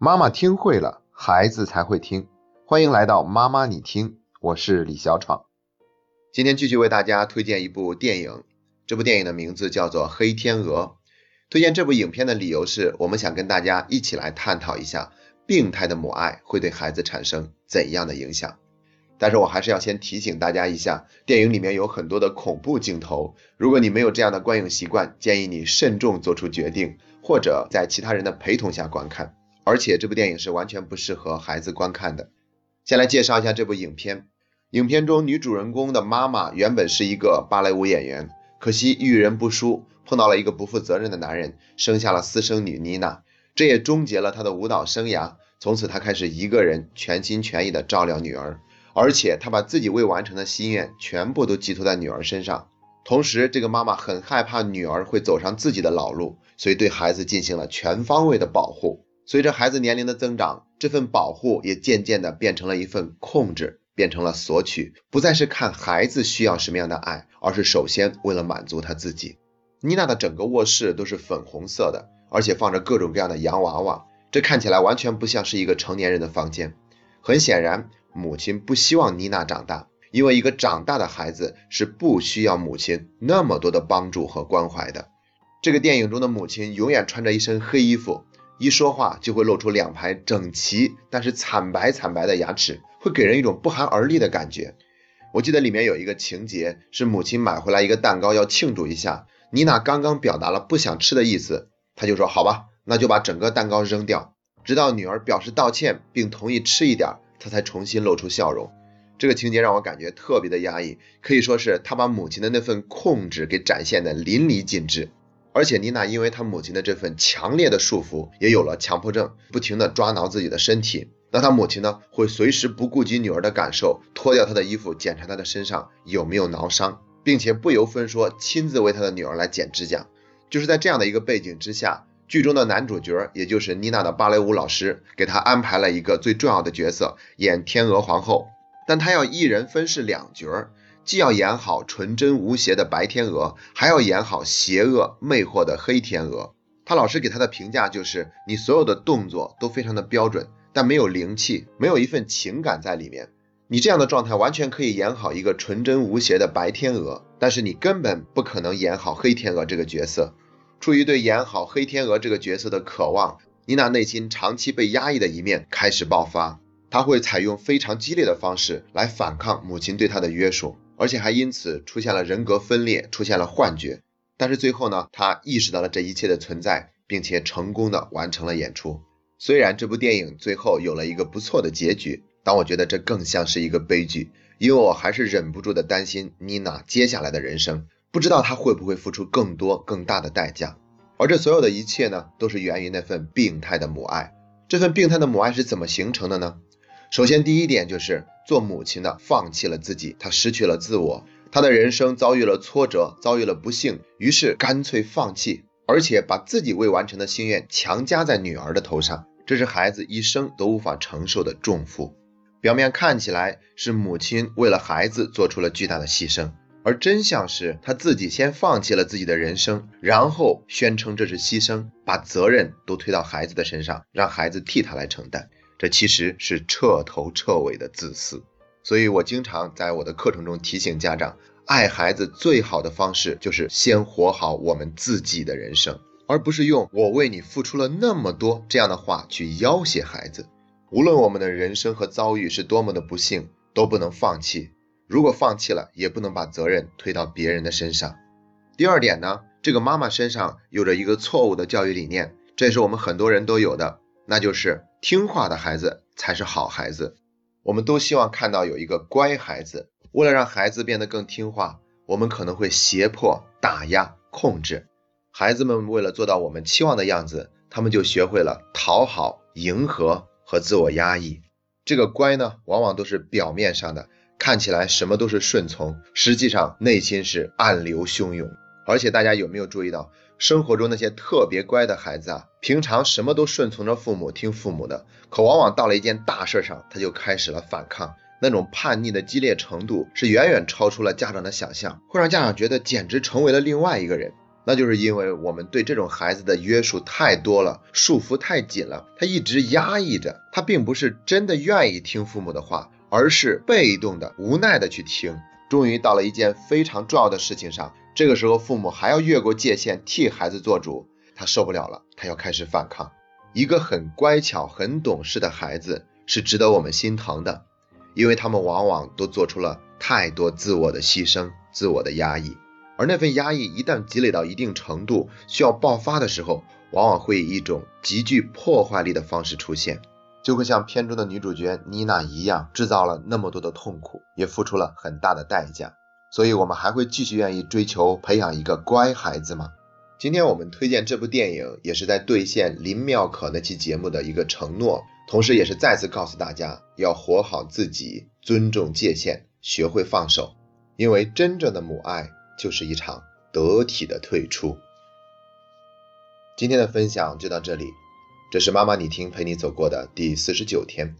妈妈听会了，孩子才会听。欢迎来到妈妈你听，我是李小闯。今天继续为大家推荐一部电影，这部电影的名字叫做《黑天鹅》。推荐这部影片的理由是我们想跟大家一起来探讨一下，病态的母爱会对孩子产生怎样的影响。但是我还是要先提醒大家一下，电影里面有很多的恐怖镜头，如果你没有这样的观影习惯，建议你慎重做出决定，或者在其他人的陪同下观看。而且这部电影是完全不适合孩子观看的。先来介绍一下这部影片。影片中女主人公的妈妈原本是一个芭蕾舞演员，可惜遇人不淑，碰到了一个不负责任的男人，生下了私生女妮娜，这也终结了她的舞蹈生涯。从此她开始一个人全心全意的照料女儿，而且她把自己未完成的心愿全部都寄托在女儿身上。同时，这个妈妈很害怕女儿会走上自己的老路，所以对孩子进行了全方位的保护。随着孩子年龄的增长，这份保护也渐渐的变成了一份控制，变成了索取，不再是看孩子需要什么样的爱，而是首先为了满足他自己。妮娜的整个卧室都是粉红色的，而且放着各种各样的洋娃娃，这看起来完全不像是一个成年人的房间。很显然，母亲不希望妮娜长大，因为一个长大的孩子是不需要母亲那么多的帮助和关怀的。这个电影中的母亲永远穿着一身黑衣服。一说话就会露出两排整齐但是惨白惨白的牙齿，会给人一种不寒而栗的感觉。我记得里面有一个情节是母亲买回来一个蛋糕要庆祝一下，妮娜刚刚表达了不想吃的意思，她就说好吧，那就把整个蛋糕扔掉，直到女儿表示道歉并同意吃一点，她才重新露出笑容。这个情节让我感觉特别的压抑，可以说是她把母亲的那份控制给展现的淋漓尽致。而且妮娜因为她母亲的这份强烈的束缚，也有了强迫症，不停的抓挠自己的身体。那她母亲呢，会随时不顾及女儿的感受，脱掉她的衣服，检查她的身上有没有挠伤，并且不由分说亲自为她的女儿来剪指甲。就是在这样的一个背景之下，剧中的男主角，也就是妮娜的芭蕾舞老师，给她安排了一个最重要的角色，演天鹅皇后，但她要一人分饰两角。既要演好纯真无邪的白天鹅，还要演好邪恶魅惑的黑天鹅。他老师给他的评价就是：你所有的动作都非常的标准，但没有灵气，没有一份情感在里面。你这样的状态完全可以演好一个纯真无邪的白天鹅，但是你根本不可能演好黑天鹅这个角色。出于对演好黑天鹅这个角色的渴望，妮娜内心长期被压抑的一面开始爆发。她会采用非常激烈的方式来反抗母亲对她的约束。而且还因此出现了人格分裂，出现了幻觉。但是最后呢，他意识到了这一切的存在，并且成功的完成了演出。虽然这部电影最后有了一个不错的结局，但我觉得这更像是一个悲剧，因为我还是忍不住的担心妮娜接下来的人生，不知道她会不会付出更多更大的代价。而这所有的一切呢，都是源于那份病态的母爱。这份病态的母爱是怎么形成的呢？首先，第一点就是做母亲的放弃了自己，她失去了自我，她的人生遭遇了挫折，遭遇了不幸，于是干脆放弃，而且把自己未完成的心愿强加在女儿的头上，这是孩子一生都无法承受的重负。表面看起来是母亲为了孩子做出了巨大的牺牲，而真相是她自己先放弃了自己的人生，然后宣称这是牺牲，把责任都推到孩子的身上，让孩子替她来承担。这其实是彻头彻尾的自私，所以我经常在我的课程中提醒家长，爱孩子最好的方式就是先活好我们自己的人生，而不是用“我为你付出了那么多”这样的话去要挟孩子。无论我们的人生和遭遇是多么的不幸，都不能放弃。如果放弃了，也不能把责任推到别人的身上。第二点呢，这个妈妈身上有着一个错误的教育理念，这也是我们很多人都有的。那就是听话的孩子才是好孩子。我们都希望看到有一个乖孩子。为了让孩子变得更听话，我们可能会胁迫、打压、控制孩子们。为了做到我们期望的样子，他们就学会了讨好、迎合和自我压抑。这个乖呢，往往都是表面上的，看起来什么都是顺从，实际上内心是暗流汹涌。而且大家有没有注意到？生活中那些特别乖的孩子啊，平常什么都顺从着父母，听父母的，可往往到了一件大事上，他就开始了反抗，那种叛逆的激烈程度是远远超出了家长的想象，会让家长觉得简直成为了另外一个人。那就是因为我们对这种孩子的约束太多了，束缚太紧了，他一直压抑着，他并不是真的愿意听父母的话，而是被动的、无奈的去听。终于到了一件非常重要的事情上，这个时候父母还要越过界限替孩子做主，他受不了了，他要开始反抗。一个很乖巧、很懂事的孩子是值得我们心疼的，因为他们往往都做出了太多自我的牺牲、自我的压抑，而那份压抑一旦积累到一定程度，需要爆发的时候，往往会以一种极具破坏力的方式出现，就会像片中的女主角妮娜一样，制造了那么多的痛苦，也付出了很大的代价。所以，我们还会继续愿意追求培养一个乖孩子吗？今天我们推荐这部电影，也是在兑现林妙可那期节目的一个承诺，同时也是再次告诉大家要活好自己，尊重界限，学会放手，因为真正的母爱就是一场得体的退出。今天的分享就到这里，这是妈妈你听陪你走过的第四十九天，